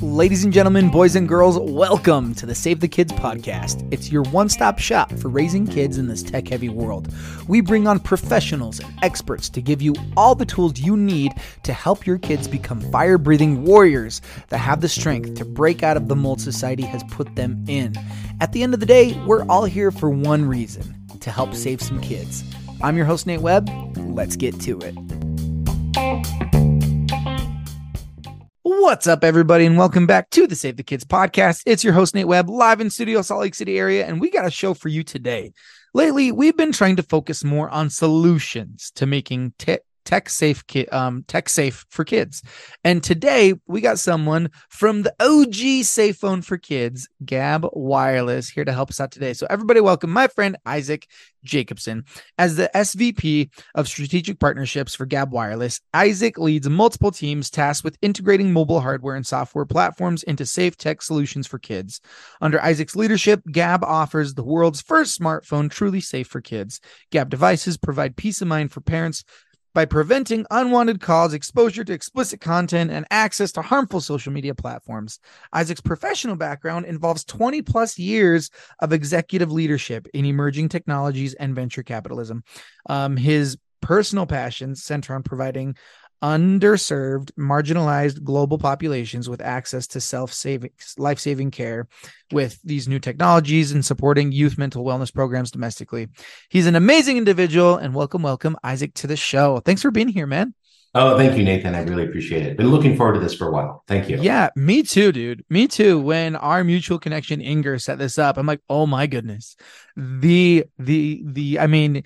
Ladies and gentlemen, boys and girls, welcome to the Save the Kids podcast. It's your one stop shop for raising kids in this tech heavy world. We bring on professionals and experts to give you all the tools you need to help your kids become fire breathing warriors that have the strength to break out of the mold society has put them in. At the end of the day, we're all here for one reason to help save some kids. I'm your host, Nate Webb. Let's get to it. What's up, everybody, and welcome back to the Save the Kids podcast. It's your host, Nate Webb, live in studio, Salt Lake City area, and we got a show for you today. Lately, we've been trying to focus more on solutions to making tech tech safe ki- um tech safe for kids. And today we got someone from the OG Safe Phone for Kids, Gabb Wireless, here to help us out today. So everybody welcome my friend Isaac Jacobson. As the SVP of Strategic Partnerships for Gabb Wireless, Isaac leads multiple teams tasked with integrating mobile hardware and software platforms into safe tech solutions for kids. Under Isaac's leadership, Gabb offers the world's first smartphone truly safe for kids. Gabb devices provide peace of mind for parents by preventing unwanted calls, exposure to explicit content, and access to harmful social media platforms. Isaac's professional background involves 20 plus years of executive leadership in emerging technologies and venture capitalism. Um, his personal passions center on providing underserved, marginalized global populations with access to self-saving, life-saving care with these new technologies and supporting youth mental wellness programs domestically. He's an amazing individual and welcome, welcome Isaac to the show. Thanks for being here, man. Oh, thank you, Nathan. I really appreciate it. Been looking forward to this for a while. Thank you. Yeah, me too, dude. Me too. When our mutual connection Inger set this up, I'm like, oh my goodness. The the the I mean,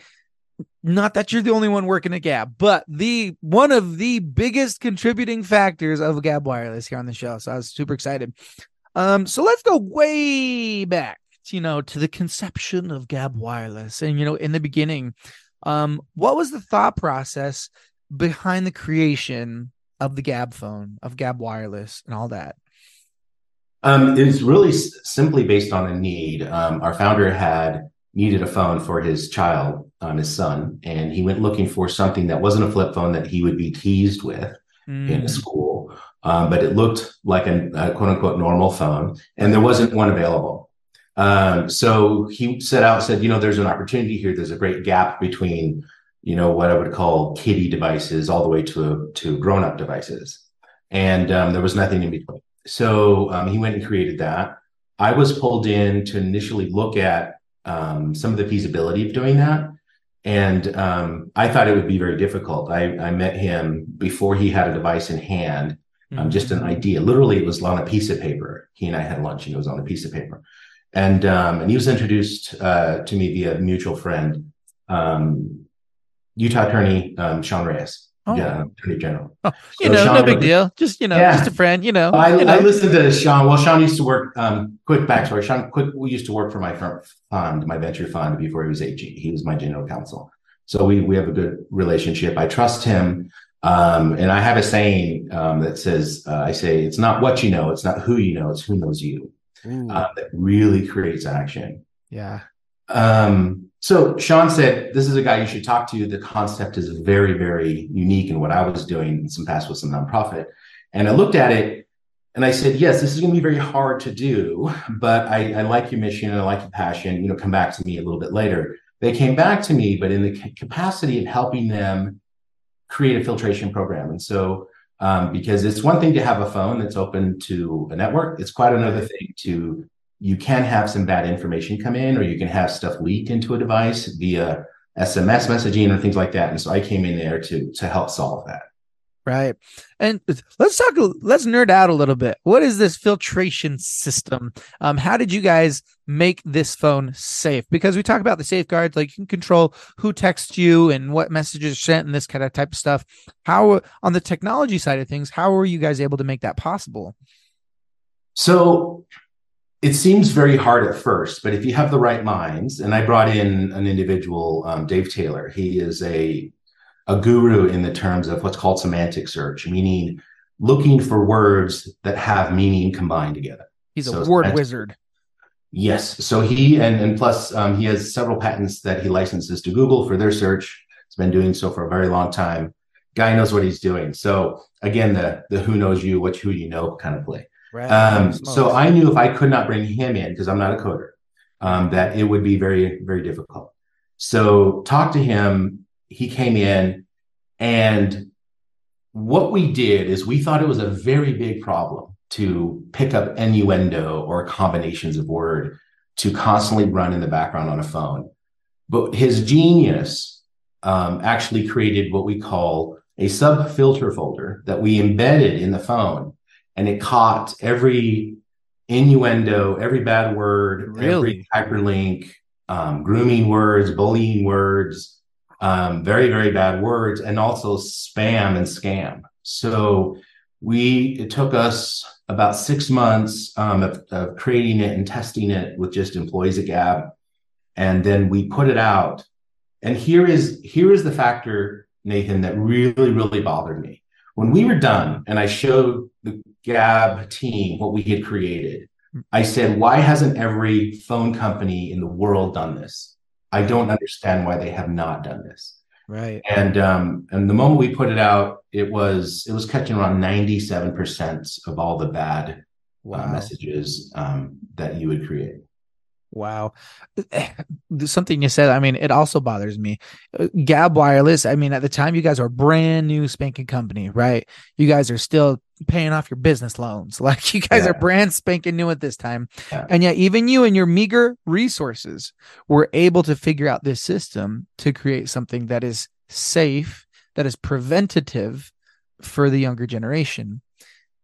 not that you're the only one working at Gabb, but the one of the biggest contributing factors of Gabb Wireless here on the show. So I was super excited. Um, so let's go way back, you know, to the conception of Gabb Wireless. And you know, in the beginning, um, what was the thought process behind the creation of the Gabb phone, of Gabb Wireless, and all that? Um, it was really s- simply based on a need. Um, our founder had needed a phone for his child, um, his son, and he went looking for something that wasn't a flip phone that he would be teased with Mm. in school, um, but it looked like a, a quote unquote normal phone, and there wasn't one available. Um, so he set out, said, you know, there's an opportunity here. There's a great gap between, you know, what I would call kiddie devices all the way to to grown up devices, and um, there was nothing in between. So um, he went and created that. I was pulled in to initially look at um, some of the feasibility of doing that. And um, I thought it would be very difficult. I, I met him before he had a device in hand, um, just an idea. Literally, it was on a piece of paper. He and I had lunch, and it was on a piece of paper. And um, and he was introduced uh, to me via a mutual friend, um, Utah attorney um, Sean Reyes, Oh. yeah, attorney general. Oh, you So know, no Sean- big deal. Just you know, Yeah. just a friend. You know, I, you know. I listened to Sean. Well, Sean used to work. Um, quick backstory: Sean, quick, we used to work for my firm fund, my venture fund, before he was AG. He was my general counsel, so we we have a good relationship. I trust him, um, and I have a saying um, that says, uh, "I say it's not what you know, it's not who you know, it's who knows you." Ooh, Uh, that really creates action. yeah. Um, so Sean said, "This is a guy you should talk to. The concept is very, very unique in what I was doing in some past with some nonprofit." And I looked at it, and I said, "Yes, this is going to be very hard to do, but I, I like your mission and I like your passion. You know, come back to me a little bit later." They came back to me, but in the ca- capacity of helping them create a filtration program, and so. Um, because it's one thing to have a phone that's open to a network. It's quite another thing to you can have some bad information come in or you can have stuff leak into a device via SMS messaging or things like that. And so I came in there to to help solve that. Right. And let's talk, let's nerd out a little bit. What is this filtration system? Um, how did you guys make this phone safe? Because we talk about the safeguards, like you can control who texts you and what messages are sent and this kind of type of stuff. How, on the technology side of things, how were you guys able to make that possible? So it seems very hard at first, but if you have the right minds, and I brought in an individual, um, Dave Taylor. He is a a guru in the terms of what's called semantic search, meaning looking for words that have meaning combined together. He's a word semantic- wizard. Yes. So he and and plus um, he has several patents that he licenses to Google for their search. He's been doing so for a very long time. guy knows what he's doing. So again, the the who knows you, what who you know kind of play. Right. Um, so I knew if I could not bring him in because I'm not a coder, um, that it would be very very difficult. So talk to him. He came in, and what we did is we thought it was a very big problem to pick up innuendo or combinations of word to constantly run in the background on a phone. But his genius um, actually created what we call a sub filter folder that we embedded in the phone, and it caught every innuendo, every bad word, really? every hyperlink, um, grooming words, bullying words, um, very, very bad words, and also spam and scam. So we it took us about six months um, of, of, creating it and testing it with just employees at Gabb, and then we put it out. And here is here is the factor, Nathan, that really really bothered me when we were done, and I showed the Gabb team what we had created. I said, "Why hasn't every phone company in the world done this? I don't understand why they have not done this." Right. And um, and the moment we put it out, it was it was catching around ninety seven percent of all the bad uh, wow. uh, messages um, that you would create. Wow. Something you said, I mean, it also bothers me. Uh, Gabb Wireless, I mean, at the time, you guys are a brand new spanking company, right? You guys are still paying off your business loans. Like you guys yeah. are brand spanking new at this time. Yeah. And yet, even you and your meager resources were able to figure out this system to create something that is safe, that is preventative for the younger generation.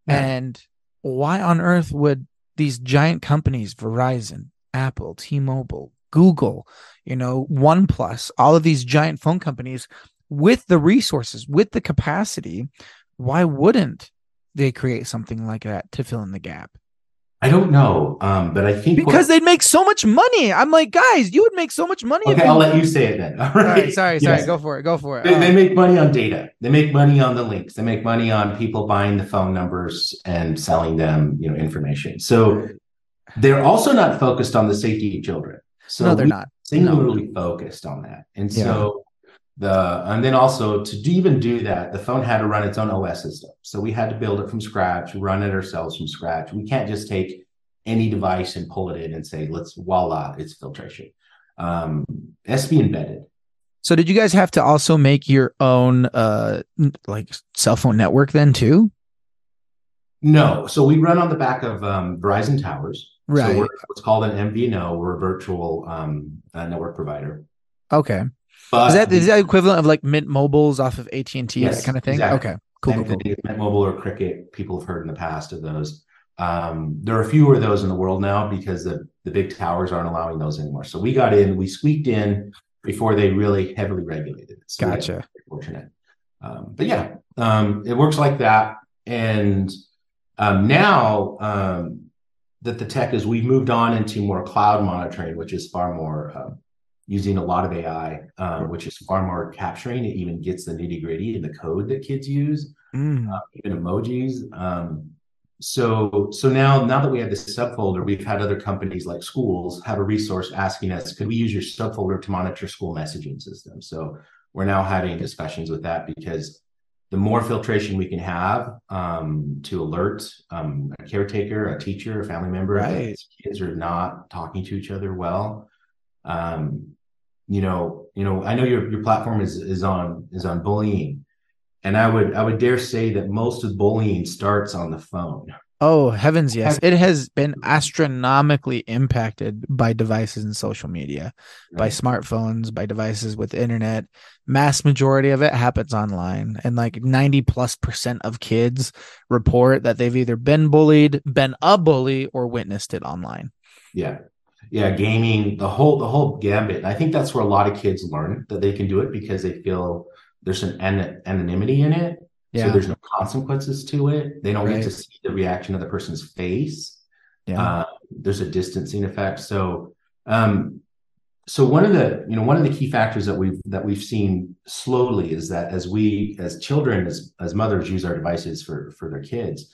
Yeah. And why on earth would these giant companies, Verizon, Apple, T-Mobile, Google, you know, OnePlus, all of these giant phone companies with the resources, with the capacity, why wouldn't they create something like that to fill in the gap? I don't know, um, but I think because what... they'd make so much money. I'm like, guys, you would make so much money. Okay, I'll let you say it then. All right, sorry, sorry, yes. go for it, go for it. They, they, make money on data. They make money on the links. They make money on people buying the phone numbers and selling them, you know, information. So they're also not focused on the safety of children. So no, they're not singularly no. focused on that. And yeah. so the and then also to do, even do that, the phone had to run its own OS system. So we had to build it from scratch, run it ourselves from scratch. We can't just take any device and pull it in and say, let's voila, it's filtration. Um, SB embedded. So did you guys have to also make your own uh like cell phone network then too? No. So we run on the back of um, Verizon towers. Right. So we're what's called an MVNO. We're a virtual um, uh, network provider. Okay. But is that is that equivalent of like Mint Mobiles off of AT and T, yes, that kind of thing? Exactly. Okay. Cool. cool, cool. Mint Mobile or Cricket, people have heard in the past of those. Um, there are fewer of those in the world now because the the big towers aren't allowing those anymore. So we got in, we squeaked in before they really heavily regulated it. So gotcha. Fortunate. Um, but yeah, um, it works like that. And um, now um, that the tech is we've moved on into more cloud monitoring, which is far more uh, using a lot of AI, um, which is far more capturing. It even gets the nitty gritty in the code that kids use, mm. uh, even emojis. Um, so so now now that we have this subfolder, we've had other companies like schools have a resource asking us, could we use your subfolder to monitor school messaging systems? So we're now having discussions with that because the more filtration we can have um, to alert um, a caretaker, a teacher, a family member, right. kids are not talking to each other well. Um, you know, you know, I know your your platform is is on is on bullying, and I would I would dare say that most of bullying starts on the phone. Oh heavens, yes! It has been astronomically impacted by devices and social media, right. by smartphones, by devices with internet. Mass majority of it happens online, and like ninety plus percent of kids report that they've either been bullied, been a bully, or witnessed it online. Yeah, yeah, gaming, the whole the whole gambit. I think that's where a lot of kids learn that they can do it because they feel there's an anonymity in it yeah. So there's no consequences to it. They don't right. get to see the reaction of the person's face. Yeah. Uh, there's a distancing effect. So, um, so one of the you know one of the key factors that we've that we've seen slowly is that as we as children as as mothers use our devices for for their kids,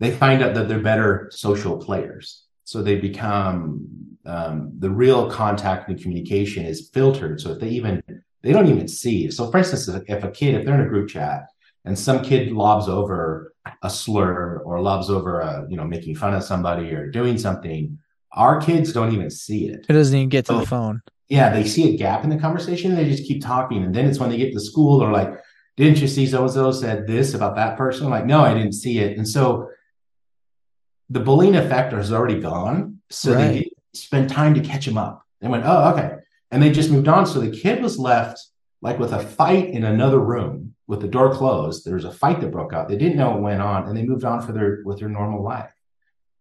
they find out that they're better social players. So they become um, the real contact and communication is filtered. So if they even they don't even see. So, for instance, if a kid, if they're in a group chat and some kid lobs over a slur or lobs over a, you know, making fun of somebody or doing something, our kids don't even see it. It doesn't even get to so, the phone. Yeah, they see a gap in the conversation. They just keep talking, and then it's when they get to school, they're like, "Didn't you see so and so said this about that person?" I'm like, no, I didn't see it. And so the bullying effect has already gone. So right. they spend time to catch him up. They went, oh, okay. And they just moved on. So the kid was left like with a fight in another room with the door closed. There was a fight that broke out. They didn't know what went on and they moved on for their with their normal life.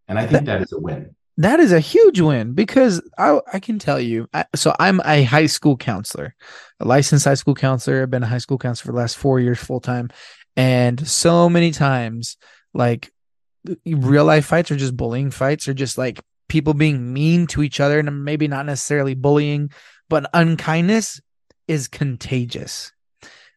And I think that, that is a win. That is a huge win because I, I can tell you. I, so I'm a high school counselor, a licensed high school counselor. I've been a high school counselor for the last four years full time. And so many times, like real life fights or just bullying fights or just like people being mean to each other and maybe not necessarily bullying, but unkindness is contagious.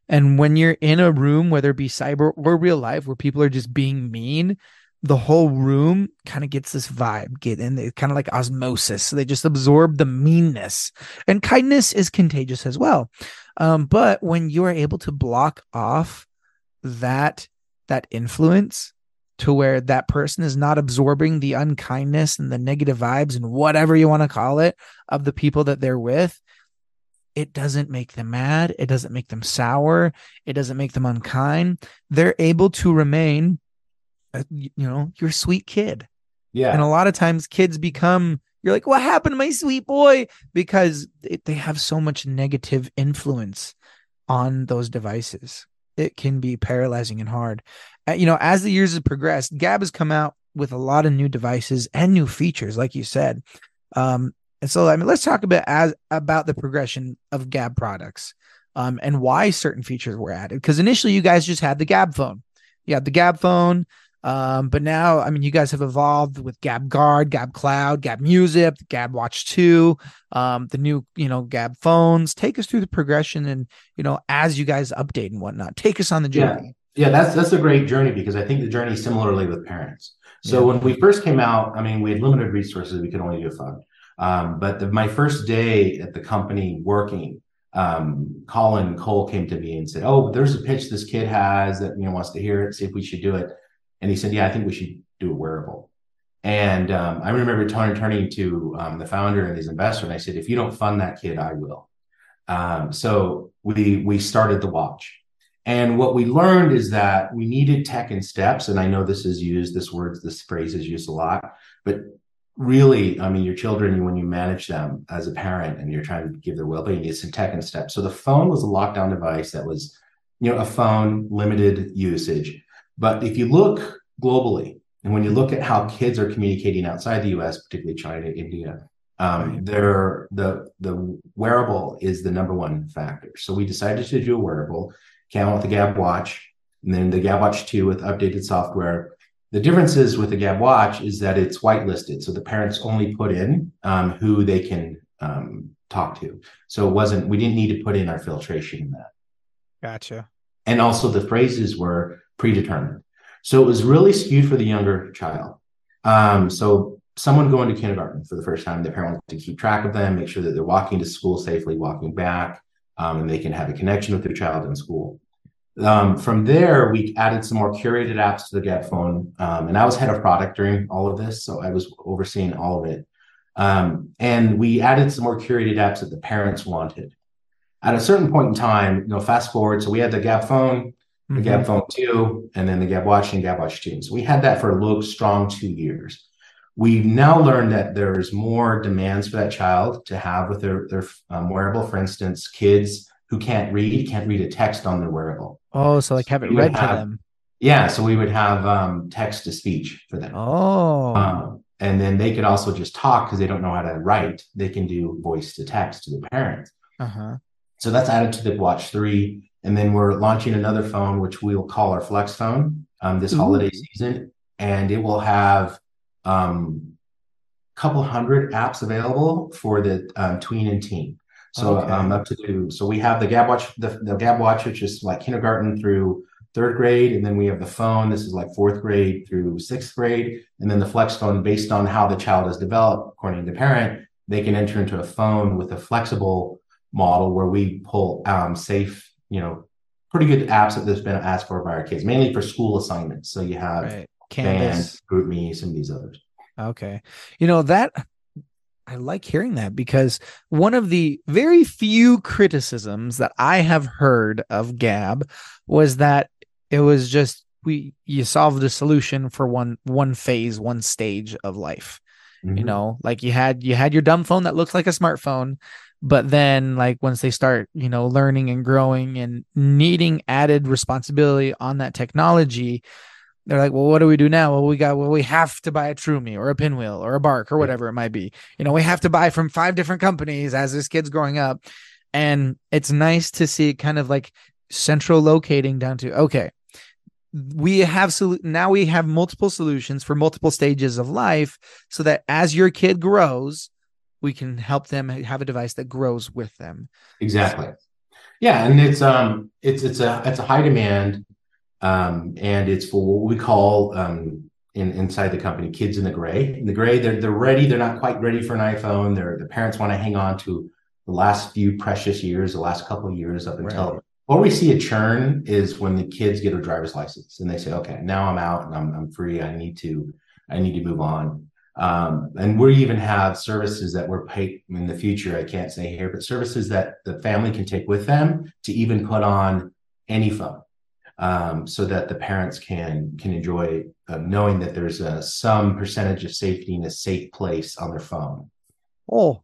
And when you're in a room, whether it be cyber or real life, where people are just being mean, the whole room kind of gets this vibe, get in it kind of like osmosis. So they just absorb the meanness. And kindness is contagious as well. Um, but when you are able to block off that that influence to where that person is not absorbing the unkindness and the negative vibes and whatever you want to call it of the people that they're with it doesn't make them mad it doesn't make them sour it doesn't make them unkind. They're able to remain uh, you know your sweet kid. Yeah. And a lot of times kids become you're like what happened to my sweet boy? Because it, they have so much negative influence on those devices. It can be paralyzing and hard. Uh, you know, as the years have progressed, Gabb has come out with a lot of new devices and new features, like you said. Um, and so, I mean, let's talk a bit as about the progression of Gabb products um, and why certain features were added. Because initially, you guys just had the Gabb phone. You had the Gabb phone, um, but now, I mean, you guys have evolved with Gabb Guard, Gabb Cloud, Gabb Music, Gabb Watch 2, um, the new, you know, Gabb phones. Take us through the progression and, you know, as you guys update and whatnot. Take us on the journey. Yeah, yeah that's that's a great journey because I think the journey similarly with parents. So yeah. when we first came out, I mean, we had limited resources. We could only do a phone. Um, but the, my first day at the company working, um, Colin Cole came to me and said, "Oh, there's a pitch this kid has that you know wants to hear it. See if we should do it." And he said, Yeah, I think we should do a wearable. And um, I remember turning, turning to um, the founder and his investor, and I said, If you don't fund that kid, I will. Um, so we we started the watch. And what we learned is that we needed tech in steps. And I know this is used, this word, this phrase is used a lot, but really, I mean, your children, when you manage them as a parent and you're trying to give their well-being, you need some tech in steps. So the phone was a lockdown device that was, you know, a phone, limited usage. But if you look globally, and when you look at how kids are communicating outside the US, particularly China, India, um, they're, the, the wearable is the number one factor. So we decided to do a wearable, came with the Gabb Watch, and then the Gabb Watch 2 with updated software. The differences with the Gabb Watch is that it's whitelisted. So the parents only put in um, who they can um, talk to. So it wasn't, we didn't need to put in our filtration in that. Gotcha. And also the phrases were predetermined. So it was really skewed for the younger child. Um, so someone going to kindergarten for the first time, their parent wants to keep track of them, make sure that they're walking to school safely, walking back, um, and they can have a connection with their child in school. Um, from there, we added some more curated apps to the Gabb phone, um, and I was head of product during all of this, so I was overseeing all of it. Um, and we added some more curated apps that the parents wanted. At a certain point in time, you know, fast forward, so we had the Gabb phone, the mm-hmm. Gabb Phone 2, and then the Gabb Watch and Gabb Watch 2. So we had that for a little strong two years. We've now learned that there's more demands for that child to have with their, their um, wearable. For instance, kids who can't read can't read a text on their wearable. Oh, so like have it read have, to them. Yeah, so we would have um, text to speech for them. Oh. Um, and then they could also just talk because they don't know how to write. They can do voice to text to the parents. Uh-huh. So that's added to the Watch 3. And then we're launching another phone, which we'll call our Flex phone um, this Ooh. holiday season. And it will have um, couple hundred apps available for the um, tween and teen. So okay. um, up to. So we have the Gabb Watch, the, the Gabb Watch, which is like kindergarten through third grade, and then we have the phone. This is like fourth grade through sixth grade, and then the Flex phone, based on how the child is developed, according to the parent, they can enter into a phone with a flexible model where we pull um, safe, you know, pretty good apps that there's been asked for by our kids, mainly for school assignments. So you have Right. Canvas, GroupMe, some of these others. Okay. You know, that I like hearing that because one of the very few criticisms that I have heard of Gabb was that it was just we you solved a solution for one one phase, one stage of life. You Mhm. know, like you had you had your dumb phone that looks like a smartphone, but then like once they start, you know, learning and growing and needing added responsibility on that technology, they're like, well, what do we do now? Well, we got, well, we have to buy a True or a Pinwheel or a Bark or whatever it might be. You know, we have to buy from five different companies as this kid's growing up. And it's nice to see it kind of like central locating down to, okay, we have sol- now we have multiple solutions for multiple stages of life so that as your kid grows, we can help them have a device that grows with them. Exactly. Yeah, and it's um it's it's a it's a high demand um and it's for what we call um in inside the company kids in the gray. In the gray they're they're ready, they're not quite ready for an iPhone. Their the parents want to hang on to the last few precious years, the last couple of years up until Right. where we see a churn is when the kids get a driver's license and they say, okay, now I'm out and I'm I'm free. I need to I need to move on. Um, and we even have services that we're paid in the future. I can't say here, but services that the family can take with them to even put on any phone, um, so that the parents can can enjoy uh, knowing that there's a, some percentage of safety in a safe place on their phone. Oh,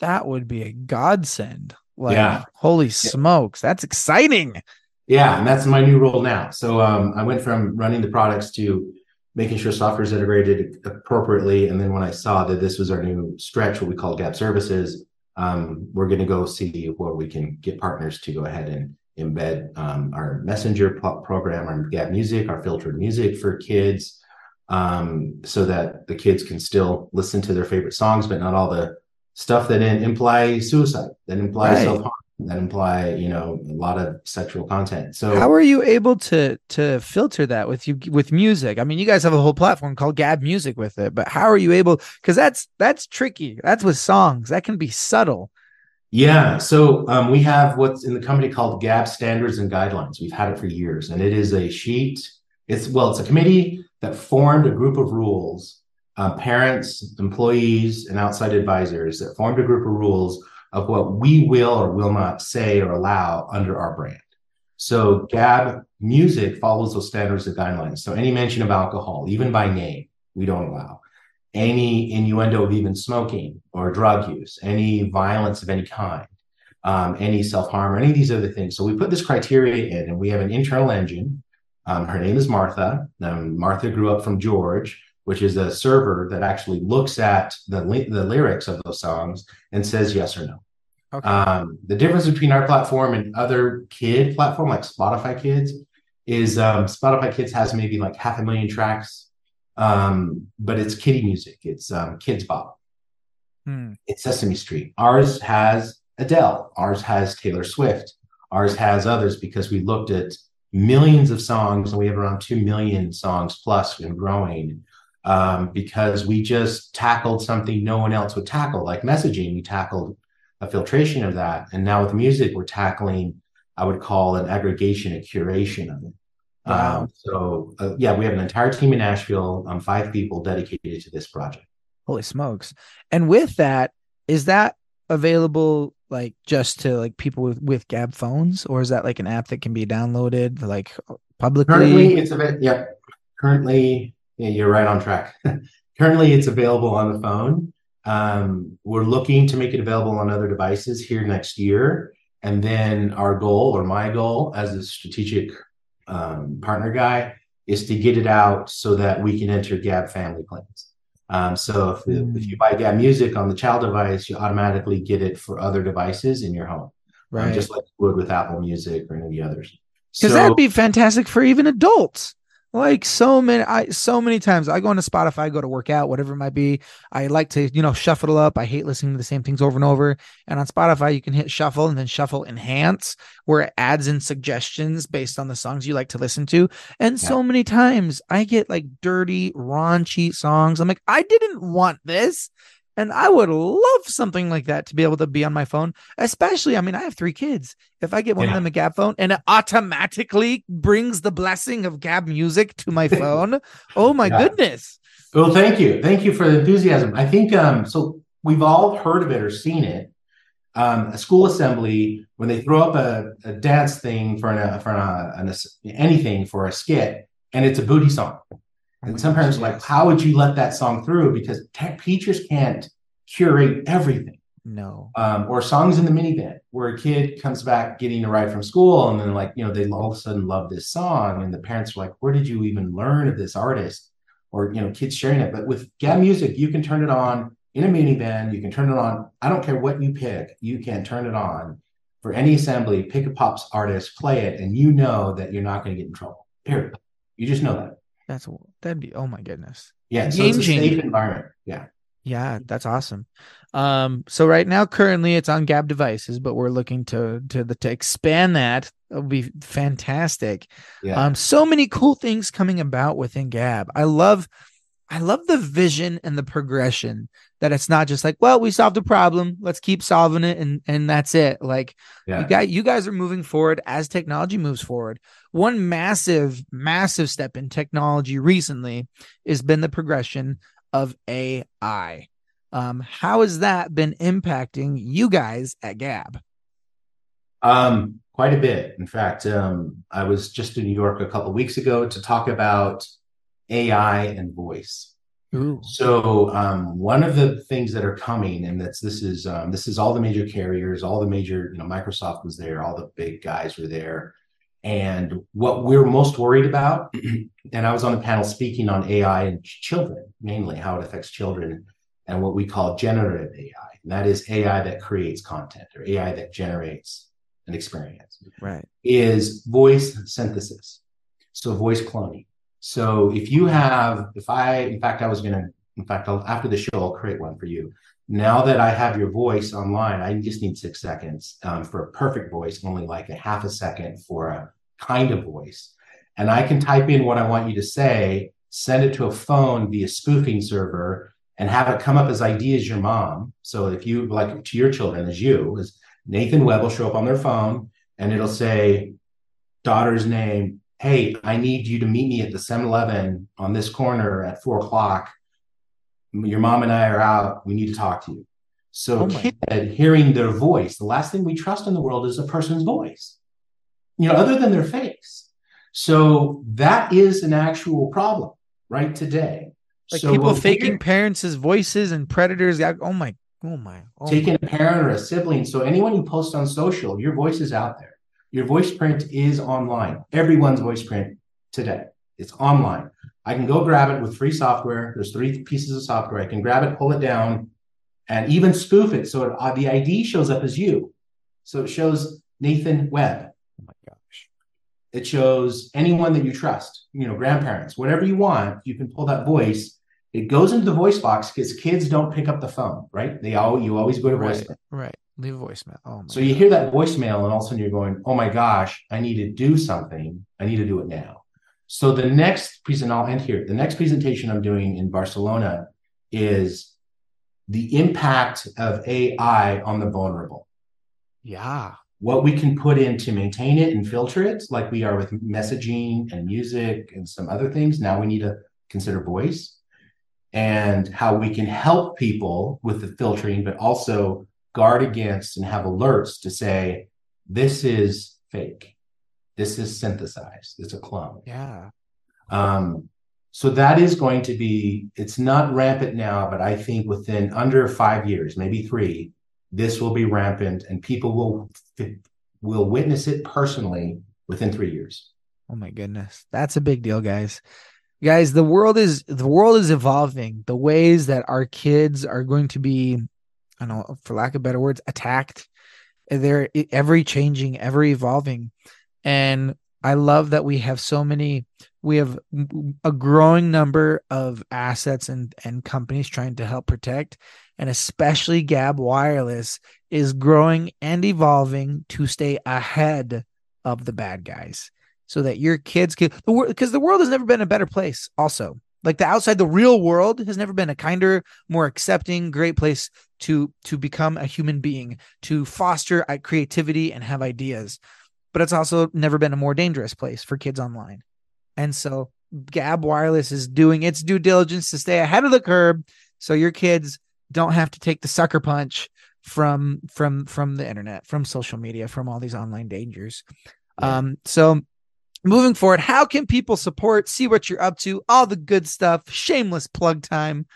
that would be a godsend. Like, Yeah. holy smokes, that's exciting. Yeah, and that's my new role now. So um, I went from running the products to making sure software is integrated appropriately. And then when I saw that this was our new stretch, what we call Gabb Services, um, we're going to go see where we can get partners to go ahead and embed um, our messenger pro- program, our Gabb Music, our filtered music for kids, um, so that the kids can still listen to their favorite songs, but not all the stuff that in, imply suicide, that imply Right. self harm, that imply you know a lot of sexual content. So How are you able to to filter that with you with music? I mean, you guys have a whole platform called Gabb Music with it, but how are you able? Because that's that's tricky. That's with songs. That can be subtle. Yeah, so um, we have what's in the company called Gabb Standards and Guidelines. We've had it for years, and it is a sheet. It's well, it's a committee that formed a group of rules. Uh, parents, employees, and outside advisors that formed a group of rules of what we will or will not say or allow under our brand. So Gabb music follows those standards and guidelines. So any mention of alcohol, even by name, we don't allow any innuendo of even smoking or drug use, any violence of any kind, um, any self harm, or any of these other things. So we put this criteria in, and we have an internal engine. Um, her name is Martha. Um, Martha grew up from George, which is a server that actually looks at the li- the lyrics of those songs and says yes or no. Okay. Um, the difference between our platform and other kid platform like Spotify Kids is um, Spotify Kids has maybe like half a million tracks, um, but it's kiddie music. It's um, Kidz Bop. Hmm. It's Sesame Street. Ours has Adele. Ours has Taylor Swift. Ours has others because we looked at millions of songs and we have around 2 million songs plus and growing um, because we just tackled something no one else would tackle, like messaging. We tackled a filtration of that. And now with music, we're tackling, I would call an aggregation, a curation of it. Wow. Um, so, uh, yeah, we have an entire team in Nashville, um, five people dedicated to this project. Holy smokes. And with that, is that available like just to like people with with Gabb phones or is that like an app that can be downloaded like publicly? Currently, it's available. Yeah, currently, yeah, you're right on track. currently, it's available on the phone. Um, we're looking to make it available on other devices here next year. And then our goal, or my goal as a strategic um, partner guy, is to get it out so that we can enter Gabb family plans. Um, so if, if you buy Gabb Music on the child device, you automatically get it for other devices in your home, um, right. just like you would with Apple Music or any of the others. because So- that'd be fantastic for even adults like so many i so many times i go into spotify I go to work out whatever it might be. I like to you know shuffle it up. I hate listening to the same things over and over. And on spotify you can hit shuffle and then shuffle enhance where it adds in suggestions based on the songs you like to listen to. And so many times i get like dirty raunchy songs. I'm like i didn't want this And I would love something like that to be able to be on my phone, especially. I mean, I have three kids. If I get one Yeah. of them a Gabb phone and it automatically brings the blessing of Gabb music to my phone, oh my Yeah. goodness. Well, thank you. Thank you for the enthusiasm. I think um, so. We've all heard of it or seen it. Um, a school assembly when they throw up a, a dance thing for an, for an, an, anything for a skit, and it's a booty song. And some parents are like, "How would you let that song through?" Because tech teachers can't curate everything. No. Um, or songs in the minivan where a kid comes back getting a ride from school, and then like you know they all of a sudden love this song, and the parents are like, "Where did you even learn of this artist?" Or you know, kids sharing it. But with Gabb Music, you can turn it on in a minivan. You can turn it on. I don't care what you pick. You can turn it on for any assembly. Pick a pops artist, play it, and you know that you're not going to get in trouble. Period. You just know that. That's that'd be oh my goodness. Yeah. So it's a safe changer. environment. Yeah. Yeah, that's awesome. Um, so right now, currently, it's on Gabb devices, but we're looking to to the to expand that. Would be fantastic. Yeah. Um, so many cool things coming about within Gab. I love, I love the vision and the progression that it's not just like, well, we solved a problem, let's keep solving it, and and that's it. Like yeah. you got you guys are moving forward as technology moves forward. One massive, massive step in technology recently has been the progression of AI. Um, how has that been impacting you guys at Gabb? Um, quite a bit. In fact, um, I was just in New York a couple weeks ago to talk about AI and voice. Ooh, So um, one of the things that are coming, and that's this is um, this is all the major carriers, all the major, you know, Microsoft was there, all the big guys were there, and what we're most worried about, and I was on a panel speaking on AI and children, mainly how it affects children, and what we call generative AI, and that is AI that creates content or AI that generates an experience right. is voice synthesis. So voice cloning. So if you have, if I, in fact, I was going to, in fact, I'll, after the show, I'll create one for you. Now that I have your voice online, I just need six seconds um, for a perfect voice, only like a half a second for a kind of voice. And I can type in what I want you to say, send it to a phone via spoofing server, and have it come up as ID as your mom. So if you like to your children as you, as Nathan Webb will show up on their phone and it'll say, daughter's name. Hey, I need you to meet me at the 7 Eleven on this corner at four o'clock. Your mom and I are out. We need to talk to you. So, Oh kid hearing their voice, the last thing we trust in the world is a person's voice, you know, other than their face. So, that is an actual problem right today. Like so people faking parents' voices and predators. Oh my, oh my, oh taking my. a parent or a sibling. So anyone who posts on social, your voice is out there. Your voice print is online. Everyone's voice print today. It's online. I can go grab it with free software. There's three pieces of software. I can grab it, pull it down, and even spoof it so it, uh, the ID shows up as you. So it shows Nathan Webb. Oh my gosh. It shows anyone that you trust, you know, grandparents, whatever you want. You can pull that voice. It goes into the voice box because kids don't pick up the phone, right? They all you always go to voicemail. Right, right. Leave a voicemail. Oh my. So you hear that voicemail, and all of a sudden you're going, "Oh my gosh, I need to do something. I need to do it now." So the next present, I'll end here. The next presentation I'm doing in Barcelona is the impact of AI on the vulnerable. Yeah. What we can put in to maintain it and filter it, like we are with messaging and music and some other things. Now we need to consider voice and how we can help people with the filtering, but also guard against and have alerts to say, this is fake. This is synthesized. It's a clone. Yeah. Um, so that is going to be, it's not rampant now, but I think within under five years, maybe three, this will be rampant and people will will witness it personally within three years. Oh my goodness. That's a big deal, guys. Guys, the world is the world is evolving. The ways that our kids are going to be, I don't know, for lack of better words, attacked. They're every changing, ever evolving. And I love that we have so many, we have a growing number of assets and, and companies trying to help protect. And especially Gabb Wireless is growing and evolving to stay ahead of the bad guys so that your kids can because the world has never been a better place also like the outside the real world has never been a kinder more accepting great place to to become a human being to foster uh, creativity and have ideas. But it's also never been a more dangerous place for kids online. And so Gabb wireless is doing its due diligence to stay ahead of the curve so your kids don't have to take the sucker punch from from from the internet from social media from all these online dangers. Yeah. um so moving forward how can people support see what you're up to all the good stuff shameless plug time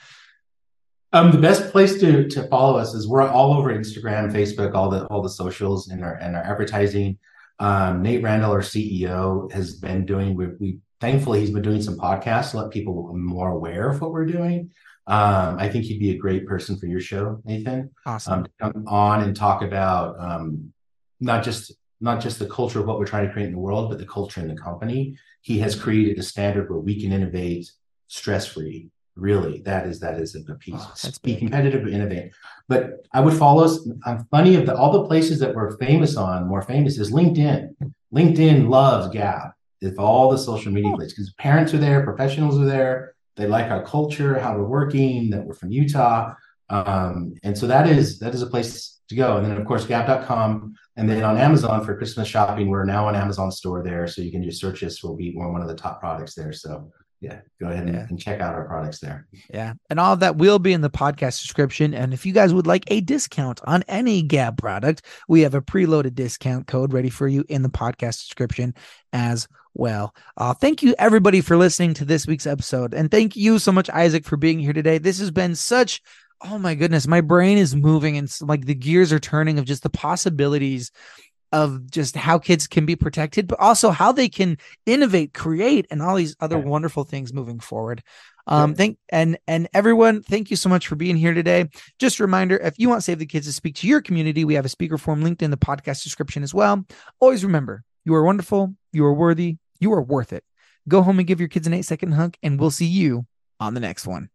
um the best place to to follow us is we're all over instagram facebook all the all the socials and our and our advertising um nate randall our ceo has been doing we, we thankfully he's been doing some podcasts to let people more aware of what we're doing um, I think he'd be a great person for your show, Nathan. Awesome. Um, to come on and talk about um, not just not just the culture of what we're trying to create in the world, but the culture in the company. He has created a standard where we can innovate stress free. Really, that is that is a piece. Oh, that's be competitive, but innovate. But I would follow us. I'm funny of the all the places that we're famous on. More famous is LinkedIn. LinkedIn loves Gabb. If all the social media places, because parents are there, professionals are there they like our culture, how we're working, that we're from Utah. Um, and so that is that is a place to go. And then of course gabb.com and then on Amazon for Christmas shopping, we're now an Amazon store there. So you can just search us. We'll be one of the top products there. So yeah, go ahead and, yeah. and, check out our products there. Yeah. And all of that will be in the podcast description. And if you guys would like a discount on any Gabb product, we have a preloaded discount code ready for you in the podcast description as well. Uh, thank you, everybody, for listening to this week's episode. And thank you so much, Isaac, for being here today. This has been such, oh my goodness, my brain is moving and like the gears are turning of just the possibilities of just how kids can be protected, but also how they can innovate, create, and all these other wonderful things moving forward. Um, thank and and everyone, thank you so much for being here today. Just a reminder: if you want Save the Kids to speak to your community, we have a speaker form linked in the podcast description as well. Always remember, you are wonderful, you are worthy, you are worth it. Go home and give your kids an eight second hug, and we'll see you on the next one.